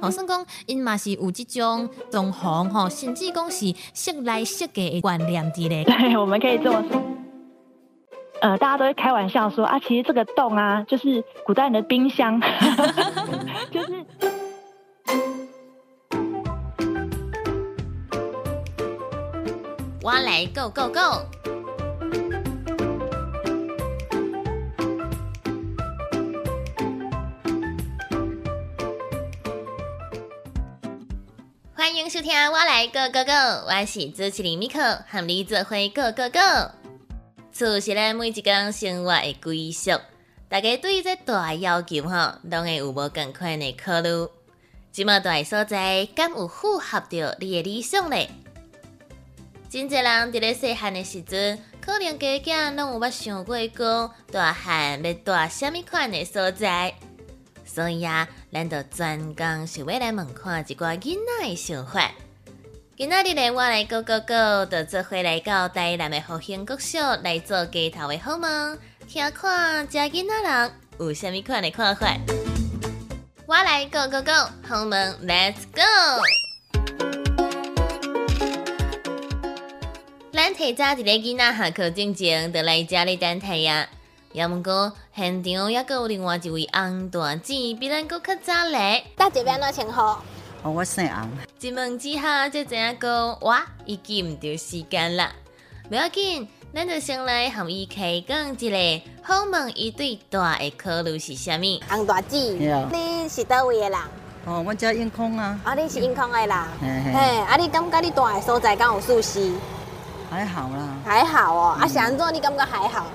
好算讲，因嘛是有这种状况吼，甚至讲是室内设计的观念之类。对，我们可以这么说。呃，大家都会开玩笑说啊，其实这个洞啊，就是古代人的冰箱，就是。我来 Go Go Go！收听《我来 Go Go Go》，我是主持人 Miko，和你做会 Go Go Go。厝是咱每一工生活的归宿，大家对这大要求吼，拢会有无共款的考虑？这么大所在，敢有符合着你的理想呢？真侪人伫咧细汉的时阵，可能家囝拢有捌想过讲大汉要住虾米款的所在，所以啊，咱就专工想要来问看一寡囡仔的想法。今仔日咧，我来 go go go，就做回来到台南的复兴国小来做街头的好梦，听看遮囡仔人有虾米款的看法。我来 go go go，好梦，Let's go！咱提早伫咧囡仔下课之前，就来家里等待呀。也毋过现场也有另外一位翁大姐，比咱搁较早来。大姐要安怎称呼？哦，我姓翁。一问之下，才知影讲，哇，已经毋着时间啦。不要紧，咱就先来含伊开讲一个好问，伊对大的考虑是虾米？翁大姐，你是倒位的人？哦，我叫英空啊。啊，你是永康的人？嘿，啊，你感觉你大的所在敢有舒适？还好啦，还好哦。啊，想做你感觉还好？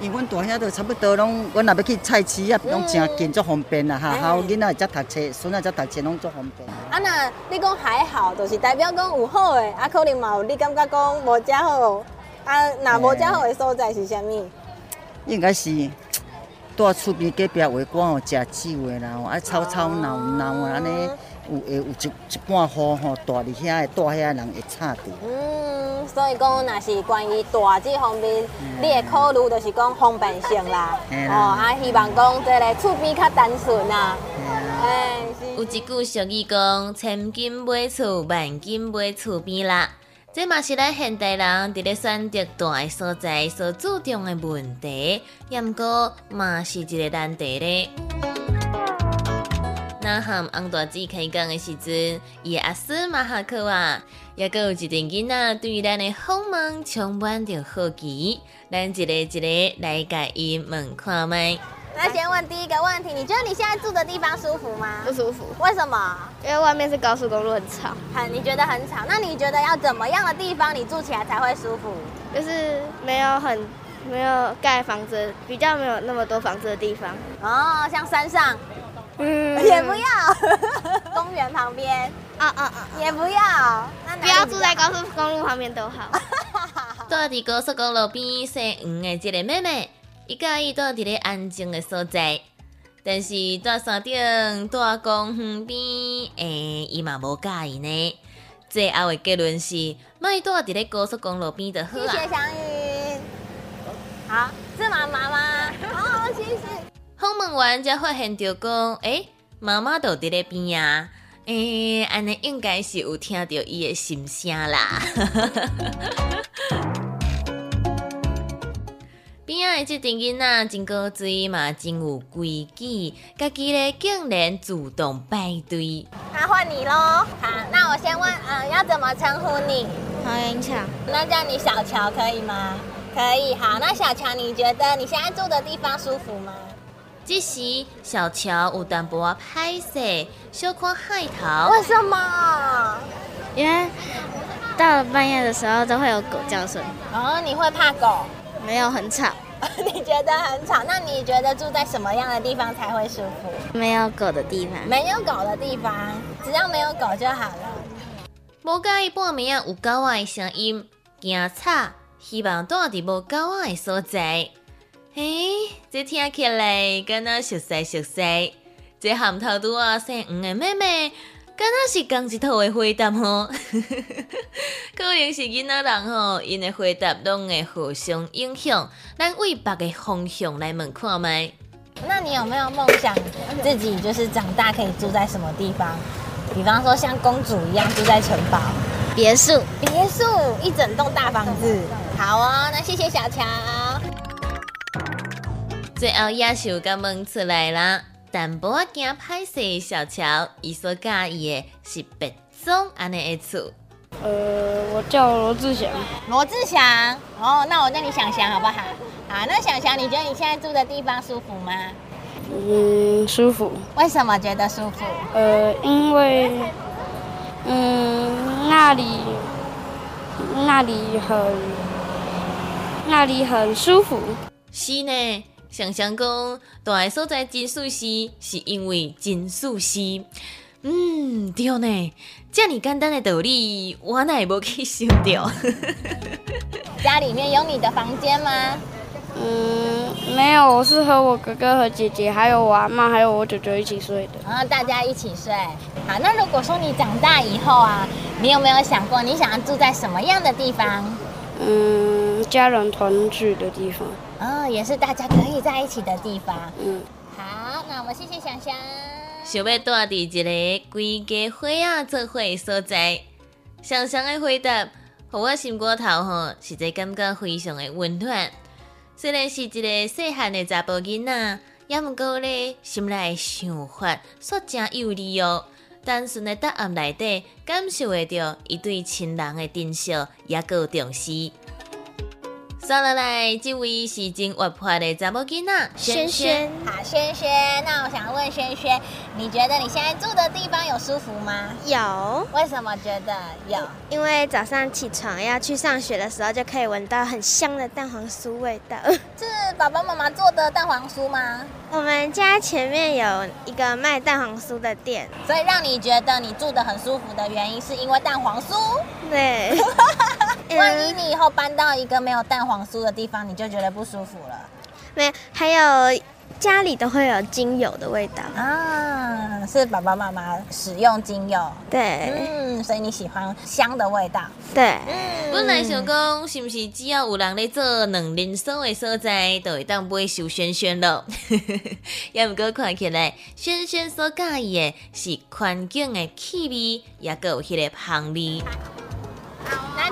因为阮大兄都差不多拢，阮若要去菜市啊，拢真近，足方便啦哈。好，囡仔才读册，孙仔才读册，拢足方便。啊，那你讲还好，就是代表讲有好诶，啊，可能嘛有你感觉讲无遮好。啊，若无遮好诶所在是啥物？应该是住厝边隔壁围观哦，食酒诶啦，啊，吵吵闹闹啊，安尼有会有一一半户吼，住伫遐诶，住遐人会差着。所以讲，若是关于大这方面，你会考虑就是讲方便性啦。哦，啊，希望讲即个厝边较单纯啦。哎，有一句俗语讲：千金买厝，万金买厝边啦。这嘛是咱现代人伫咧选择大诶所在所注重诶问题，也毋过嘛是一个难题咧。那和翁大姐开讲的时阵，伊阿斯马哈克啊。也阁有一阵囡仔对咱的好梦充满着好奇，咱一个一个来甲伊问看麦。那先问第一个问题，你觉得你现在住的地方舒服吗？不舒服。为什么？因为外面是高速公路，很吵。很，你觉得很吵？那你觉得要怎么样的地方你住起来才会舒服？就是没有很没有盖房子，比较没有那么多房子的地方。哦，像山上。嗯，也不要。公园旁边。啊啊啊！也不要，不要住在高速公路旁边都好。住伫 高速公路边姓黄的这个妹妹，伊介意住伫咧安静的所在，但是住山顶、住公园边，诶，伊嘛无介意呢。最后的结论是，莫住伫咧高速公路边就好啊。谢谢祥云。好。访问完才发现着讲，诶，妈妈都伫咧边啊。诶，安尼应该是有听到伊的心声啦。边仔的这阵囡仔真古锥嘛，真有规矩，家己咧竟然主动排队。那换你喽。好，那我先问，嗯，要怎么称呼你？黄云巧。那叫你小乔可以吗？可以。好，那小乔，你觉得你现在住的地方舒服吗？这时小乔有淡薄拍摄，小看海头。为什么？因为到了半夜的时候都会有狗叫声。哦，你会怕狗？没有，很吵。你觉得很吵？那你觉得住在什么样的地方才会舒服？没有狗的地方。没有狗的地方，只要没有狗就好了。无介意半暝啊有狗仔的声音，惊吵，希望住伫无狗仔的所在。诶，这听起来敢若熟悉熟悉。这含头拄啊姓黄的妹妹，敢若是同一套的回答吼。可能是囡仔人吼，因的回答拢会互相影响。咱为别个方向来问看麦。那你有没有梦想自己就是长大可以住在什么地方？比方说像公主一样住在城堡、别墅，别墅，一整栋大房子。好哦，那谢谢小乔。最后也是有甲问出来啦，淡薄仔惊歹势，小乔伊所介意的是别种安尼的厝。呃，我叫罗志祥，罗志祥。哦，那我叫你想想好不好？好，那想想，你觉得你现在住的地方舒服吗？嗯，舒服。为什么觉得舒服？呃，因为，嗯，那里，那里很，那里很舒服。是呢，想想讲，大个所在真舒适，是因为真舒适。嗯，对呢，这么简单的道理，我哪会无去想到？家里面有你的房间吗？嗯，没有，我是和我哥哥和姐姐，还有我阿妈，还有我舅舅一起睡的。然后大家一起睡。好，那如果说你长大以后啊，你有没有想过你想要住在什么样的地方？嗯，家人团聚的地方。哦，也是大家可以在一起的地方。嗯，好，那我们谢谢想想。想要住伫一个规家伙啊做伙的所在，想想的回答，互我心肝头吼，实在感觉非常的温暖。虽然是一个细汉的查甫囡仔，也毋过咧心内的想法煞真有理哦。单纯的答案内底，感受会到伊对亲人的珍惜，也够重视。接落来，这位是真活泼的查某囡仔，轩轩，好，轩轩，那我想问轩轩，你觉得你现在住的地方有舒服吗？有，为什么觉得有？因为早上起床要去上学的时候，就可以闻到很香的蛋黄酥味道。是爸爸妈妈做的蛋黄酥吗？我们家前面有一个卖蛋黄酥的店，所以让你觉得你住的很舒服的原因，是因为蛋黄酥。对。万一你以后搬到一个没有蛋黄酥的地方，你就觉得不舒服了。没，还有家里都会有精油的味道啊，是爸爸妈妈使用精油。对，嗯，所以你喜欢香的味道。对，嗯本来想讲是不是只要有人咧做两人所的所在，就会当买受轩轩咯。也毋过看起来，轩轩所介意的是环境的气味，也个有迄个香味。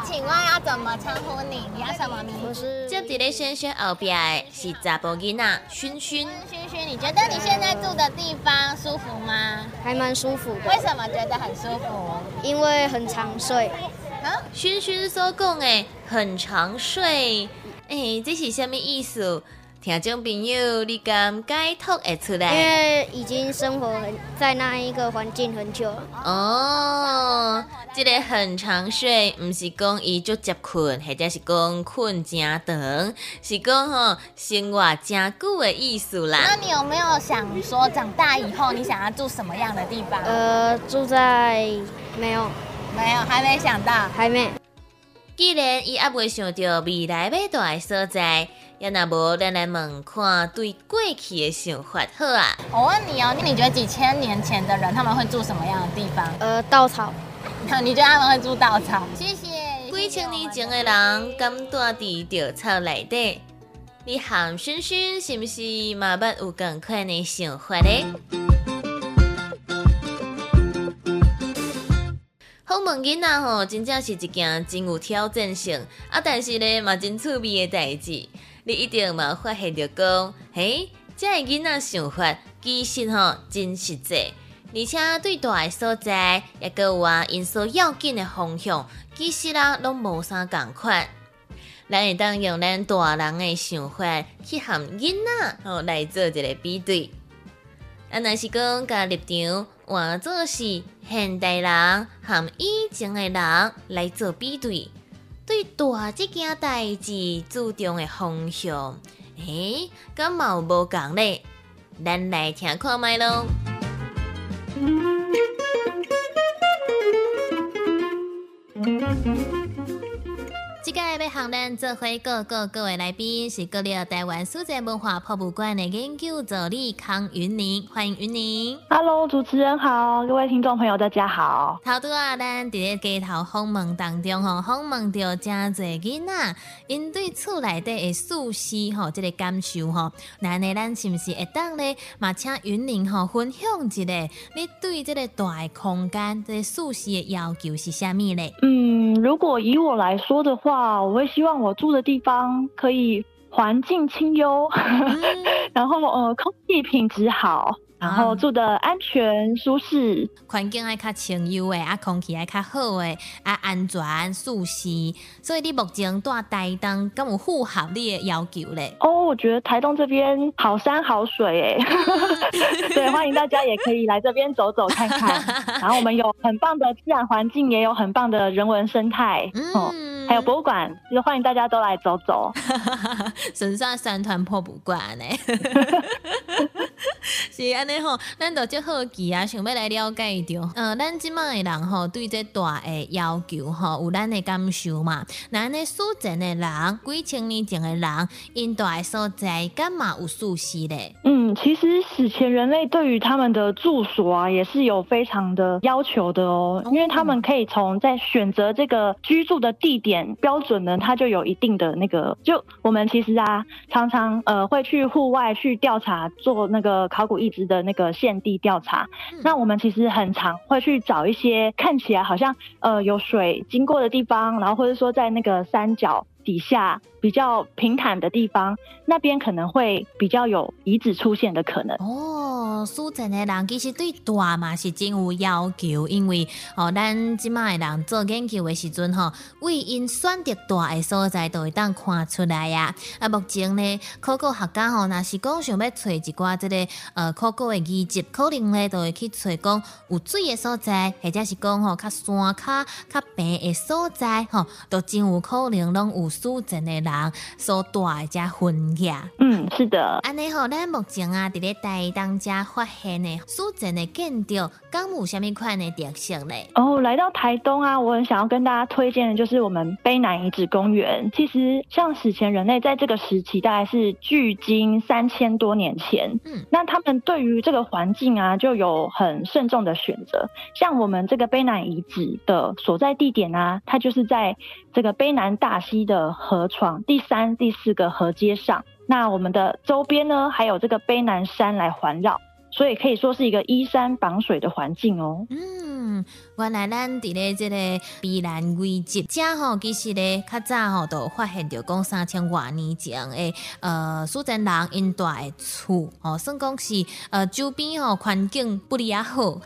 那请问要怎么称呼你？你要什么名字？接伫咧轩轩后边的是查甫囡仔萱萱。萱萱，你觉得你现在住的地方舒服吗？还蛮舒服的。为什么觉得很舒服？因为很长睡。啊？轩轩所讲的很长睡，哎，这是什么意思？听众朋友，你敢解脱会出来？因为已经生活很在那一个环境很久了。哦，这个很长睡，唔是讲伊就接困，或者是讲困真长，是讲吼生活真久的意思啦。那你有没有想说，长大以后你想要住什么样的地方？呃，住在没有，没有，还没想到，还没。既然伊还未想到未来要住的所在。要那无，咱来问看对过去的想法好啊。我问你哦，你觉得几千年前的人他们会住什么样的地方？呃，稻草。你觉得他们会住稻草？谢谢。几千年前的人敢住伫稻草内底？你喊轩轩是不是嘛？捌有共款的想法咧？好问囡仔吼，真正是一件真有挑战性啊，但是咧嘛真趣味的代志。你一定嘛发现着讲，嘿，这个囡仔想法其实吼真实在，而且对大个所在，也个话因素要紧的方向，其实啊拢无啥共款。咱会当用咱大人的想法去和囡仔吼来做一个比对。啊，若是讲甲立场换做是现代人和以前的人来做比对。对大即件代志注重的方向，诶，咁冇无共咧，咱来听看麦咯。届要行咱做回各个各位来宾是国立台湾苏浙文化博物馆的研究助理康云宁，欢迎云宁。Hello，主持人好，各位听众朋友，大家好。头拄啊，咱伫咧街头访问当中吼，访问到真侪囡仔，因对厝内底的素食吼，即个感受吼，那呢，咱是毋是会当咧，嘛请云宁吼分享一下，你对即个大的空间，即个素食的要求是虾米咧？嗯，如果以我来说的话，我会希望我住的地方可以环境清幽，然后呃空气品质好，然后住的安全舒适。环境爱较清幽的，啊，空气爱较好的，啊，安全舒适，所以你目前住台东，敢有符合你的要求咧？哦，我觉得台东这边好山好水哎，对，欢迎大家也可以来这边走走看看。然后我们有很棒的自然环境，也有很棒的人文生态，哦，嗯还有博物馆，就是欢迎大家都来走走。神算三团博物馆呢，是安尼吼，咱都足好奇啊，想要来了解着，呃，咱即卖的人吼，对这大的要求吼，有咱的感受嘛？那安尼苏镇的人，几千年前的人，因大的所在，干嘛有素食咧？嗯，其实史前人类对于他们的住所啊，也是有非常的要求的哦，因为他们可以从在选择这个居住的地点标准呢，它就有一定的那个，就我们其实啊，常常呃会去户外去调查，做那个考古遗址的那个现地调查。那我们其实很常会去找一些看起来好像呃有水经过的地方，然后或者说在那个山脚底下比较平坦的地方，那边可能会比较有遗址出现的可能。哦，苏镇的人其实对大嘛是真有要求，因为哦，咱即卖人做研究的时阵吼，为因选择大的所在，都会当看出来呀。啊，目前呢，考古学家吼，若是讲想要找一寡即、个呃考古的遗迹，可能呢都会去找讲有水的所在，或者是讲吼较山较较平的所在吼，都真有可能拢有苏镇的人所带的遮分野。嗯，是的，安尼吼，咱目前啊，伫咧台东遮发现的苏镇的建筑，敢有虾米款的特色咧？哦，来到台东啊，我很想要跟大家推荐的就是我们卑南遗址公园。其实，像史前人类在这个时期，大概是距今三千多年前。嗯，那他们对于这个环境啊，就有很慎重的选择。像我们这个卑南遗址的所在地点啊，它就是在这个卑南大溪的河床第三、第四个河街上。那我们的周边呢，还有这个卑南山来环绕，所以可以说是一个依山傍水的环境哦。嗯，原来咱伫咧即个避难遗迹遮吼，其实咧较早吼都发现着讲三千多年前诶，呃，苏镇人因住诶厝吼，算讲是呃周边吼环境不哩啊好，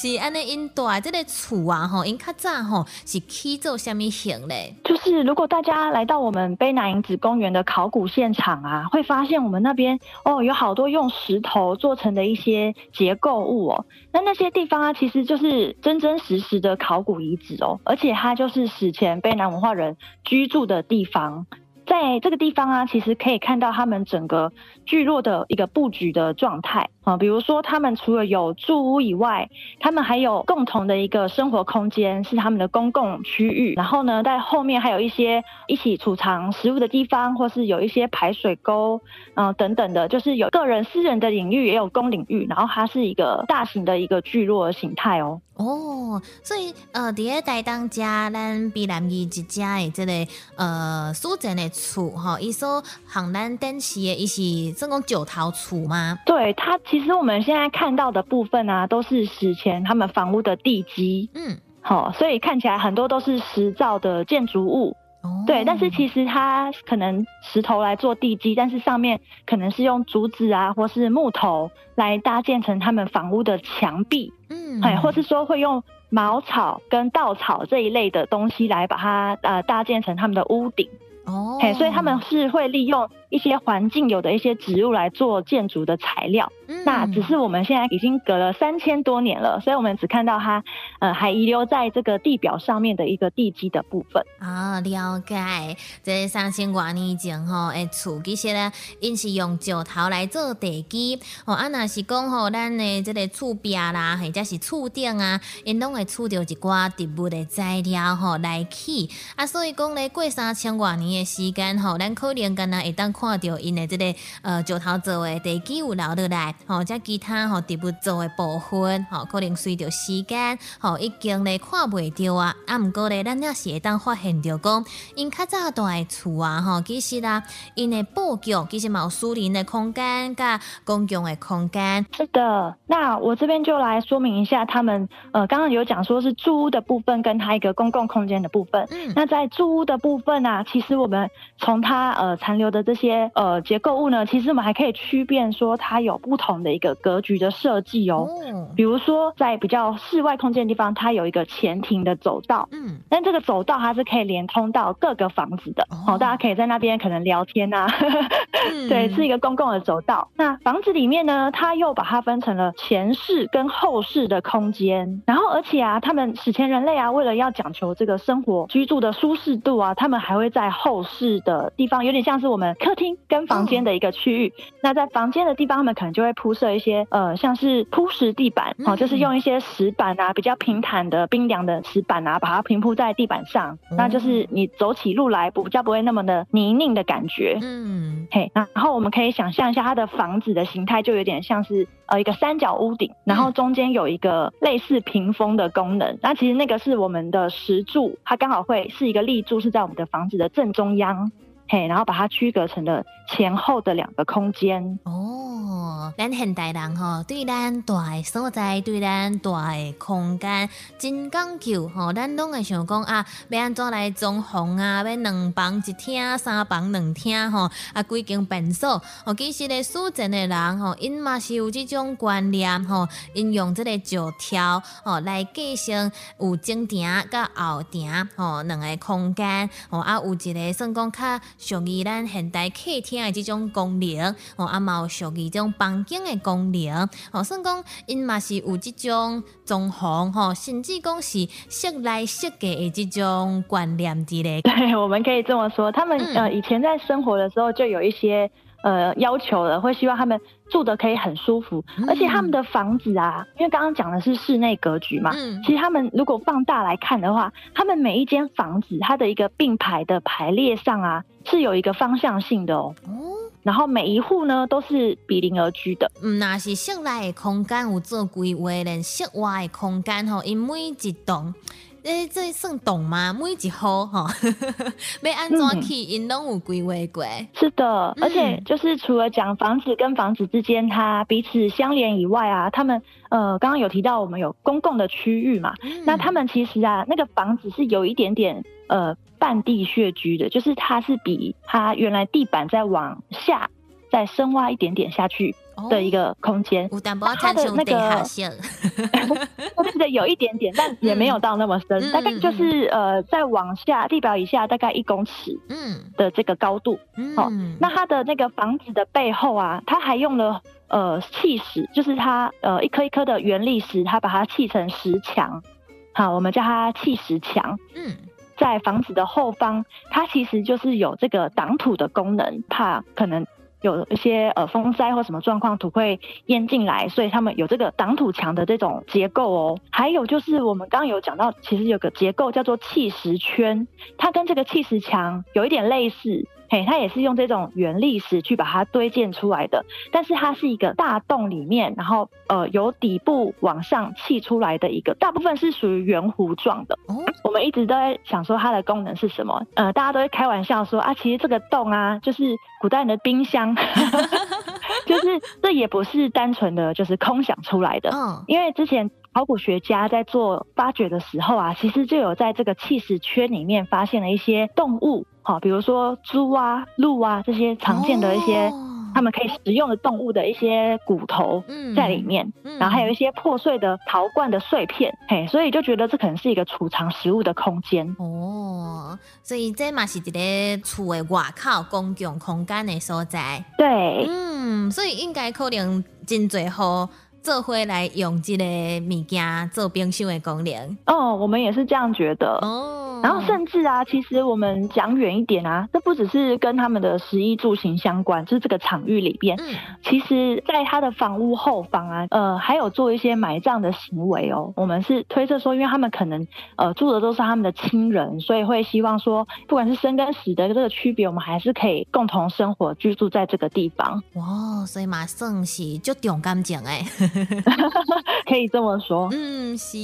是安尼因住这个厝啊吼，因较早吼是起做啥物型咧？就是如果大家来到我们卑南遗址公园的考古现场啊，会发现我们那边哦有好多用石头做成的一些结构物哦。那那些地方啊，其实就是真真实实的考古遗址哦，而且它就是史前被南文化人居住的地方。在这个地方啊，其实可以看到他们整个聚落的一个布局的状态啊，比如说他们除了有住屋以外，他们还有共同的一个生活空间，是他们的公共区域。然后呢，在后面还有一些一起储藏食物的地方，或是有一些排水沟，嗯、等等的，就是有个人私人的领域，也有公领域。然后它是一个大型的一个聚落的形态哦。哦，所以呃，伫咧台东家，咱避南遗迹遮的这、个呃苏镇的厝哈，伊所行咱展示的，伊是这种九桃厝吗？对它，其实我们现在看到的部分啊，都是史前他们房屋的地基。嗯，好、所以看起来很多都是石造的建筑物，哦，对。但是其实它可能石头来做地基，但是上面可能是用竹子啊，或是木头来搭建成他们房屋的墙壁，嗯，哎、或是说会用茅草跟稻草这一类的东西来把它呃搭建成他们的屋顶，哦，哎、所以他们是会利用一些环境有的一些植物来做建筑的材料。那只是我们现在已经隔了三千多年了，所以我们只看到它呃还遗留在这个地表上面的一个地基的部分。啊，了解。这三千多年前吼，诶，厝其实咧，因是用石头来做地基。哦，啊，若是讲吼，咱的这个厝壁啦，或者是厝顶啊，因拢会储着一寡植物的材料吼来起。啊，所以讲咧，过三千多年的时间吼，咱可能敢若会当看到因的这个呃石头做的地基有留落来，吼，即其他吼植物做的部分，吼，可能随着时间吼已经咧看袂着啊。啊，毋过咧，咱也是会当发现着讲，因较早住诶厝啊，吼，其实啊，因的布局其实嘛有私人的空间甲公共的空间。是的，那我这边就来说明一下，他们呃，刚刚有讲说是住屋的部分跟它一个公共空间的部分。嗯，那在住屋的部分啊，其实我们从它呃残留的这些呃结构物呢，其实我们还可以区辨说它有不同的一个格局的设计哦。嗯，比如说在比较室外空间的地方，它有一个前庭的走道。嗯，但这个走道它是可以连通到各个房子的哦哦，大家可以在那边可能聊天啊，嗯 对，是一个公共的走道。那房子里面呢，它又把它分成了前室跟后室的空间，然后而且啊，他们史前人类啊，为了要讲求这个生活居住的舒适度啊，他们还会在后室的地方，有点像是我们客厅跟房间的一个区域。那在房间的地方，他们可能就会铺设一些呃，像是铺石地板哦，嗯就是用一些石板啊，比较平坦的冰凉的石板啊，把它平铺在地板上，那就是你走起路来比较不会那么的泥泞的感觉。嗯，嘿，然后我们可以想象一下它的房子的形态，就有点像是呃一个三角屋顶，然后中间有一个类似屏风的功能。那其实那个是我们的石柱，它刚好会是一个立柱，是在我们的房子的正中央。嘿，然后把它区隔成了前后的两个空间。哦，咱现代人吼，对咱大的所在，对咱大的空间真讲究吼，咱拢会想讲啊，要安怎来装潢啊，要两房一厅、三房两厅吼，啊，几间便所。吼，其实咧，苏前诶人吼，因嘛是有这种观念吼，因用这个石条吼来继承有前庭甲后庭吼两个空间吼，啊，有一个算讲较属于咱现代客厅的这种功能，哦，啊嘛有属于这种房间的功能，哦，算讲因嘛是有这种装潢吼，甚至讲是室内设计的这种观念之类。对，我们可以这么说，他们、嗯呃以前在生活的时候就有一些呃要求了，会希望他们住的可以很舒服，嗯而且他们的房子啊，因为刚刚讲的是室内格局嘛，嗯其实他们如果放大来看的话，他们每一间房子它的一个并排的排列上啊，是有一个方向性的哦。哦，然后每一户呢都是比邻而居的，嗯，那是室内的空间有做规划，连室外的空间吼，因每一栋。诶，这算懂吗？每一户吼，要安怎去，因拢有规划过。是的，嗯。而且就是除了讲房子跟房子之间它彼此相连以外啊，他们呃刚刚有提到我们有公共的区域嘛，嗯。那他们其实啊那个房子是有一点点呃半地穴居的，就是它是比它原来地板再往下再深挖一点点下去的一个空间。它的那个室。对对对，有一点点，但也没有到那么深，嗯大概就是呃再往下地表以下大概一公尺嗯的这个高度。哦嗯，那它的那个房子的背后啊，它还用了呃砌石，就是它呃一颗一颗的原砾石，它把它砌成石墙。好，我们叫它砌石墙。嗯在房子的后方，它其实就是有这个挡土的功能，怕可能有一些呃风灾或什么状况，土会淹进来，所以他们有这个挡土墙的这种结构哦。还有就是我们刚刚有讲到，其实有个结构叫做砌石圈，它跟这个砌石墙有一点类似。嘿，它也是用这种原砾石去把它堆建出来的，但是它是一个大洞里面，然后呃由底部往上砌出来的一个，大部分是属于圆弧状的。哦我们一直都在想说它的功能是什么，呃，大家都会开玩笑说啊，其实这个洞啊，就是古代人的冰箱，就是这也不是单纯的就是空想出来的，嗯。因为之前考古学家在做发掘的时候啊，其实就有在这个砌石圈里面发现了一些动物，好、比如说猪啊、鹿啊这些常见的一些、哦它们可以食用的动物的一些骨头嗯在里面，嗯然后还有一些破碎的陶罐的碎片，嘿，所以就觉得这可能是一个储藏食物的空间。哦，所以这嘛是一个厝的外靠公共空间的所在。对，嗯，所以应该可能真最好。做回来用这个物件做冰箱的功能哦，我们也是这样觉得哦。然后甚至啊，其实我们讲远一点啊，这不只是跟他们的食衣住行相关，就是这个场域里边，其实在他的房屋后方啊，呃，还有做一些埋葬的行为哦。我们是推测说，因为他们可能呃住的都是他们的亲人，所以会希望说，不管是生跟死的这个区别，我们还是可以共同生活居住在这个地方。哇，所以嘛算是就重感情哎。可以这么说，嗯，是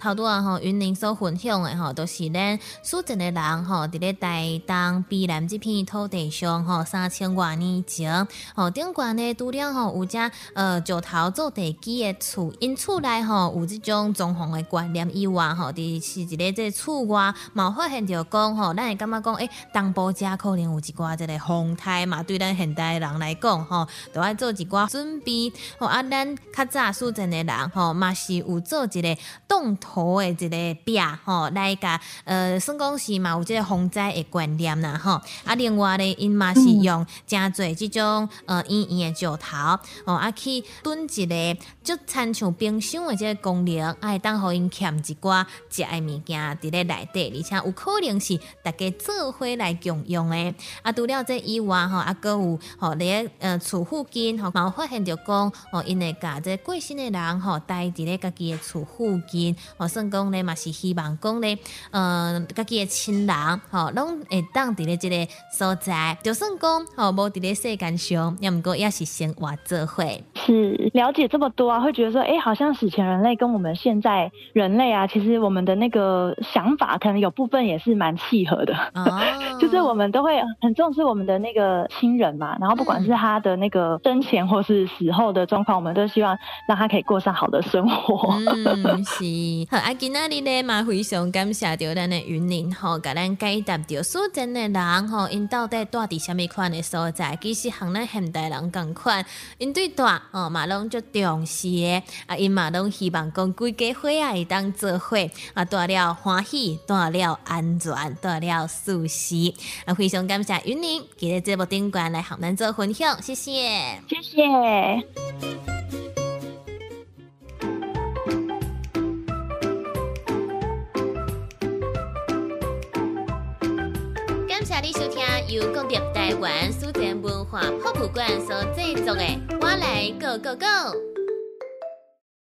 好多人哈，云林所分享的哈，都是咱苏镇的人吼，伫咧台东碧南这片土地上吼，三千多年前，吼顶关呢，除了吼有只呃石头做地基的厝，因厝内吼有这种装潢的观念以外，吼，伫是一个这厝外，冇发现着讲吼，咱会感觉讲，诶，东部家可能有一寡这个风台嘛，对咱现代人来讲，吼，都要做一寡准备，吼啊，咱较早苏镇的人吼。嘛是有做一个动土的一个壁吼，来甲呃，算讲是嘛有即个防灾的观念啦吼。啊，另外咧，因嘛是用诚侪即种呃圆圆的石头哦，啊去炖一个就参像冰箱的即个功能，啊，当互因欠一寡食的物件伫咧内底，而且有可能是大家做伙来共用的。啊，除了这以外吼，啊，搁有吼咧呃厝附近吼，嘛发现着讲哦，因会甲这过身的人吼待。伫咧家己的厝附近，哦算讲咧嘛是希望讲咧，呃，家己的亲人，吼，拢会当伫咧即个所在，就算讲吼无伫咧世间上，也毋过也是生活做伙。是了解这么多啊，会觉得说，哎，好像史前人类跟我们现在人类啊，其实我们的那个想法，可能有部分也是蛮契合的。哦，就是我们都会很重视我们的那个亲人嘛，然后不管是他的那个生前或是死后的状况，我们都希望让他可以过上好的生。活嗯是好啊，今仔日咧嘛非常感谢着咱的云林吼，甲咱解答着苏镇的人吼，因到底住伫虾米款的所在，其实和咱现代人共款，因对住哦嘛拢就重视的啊，因嘛拢希望讲规家伙啊会当做伙啊，住了欢喜，住了安全，住了舒适。啊，非常感谢云林今日这部顶冠来和咱做分享，谢谢，谢谢。你收听由功德台湾苏州文化博物馆所制作的《我来 Go Go Go》。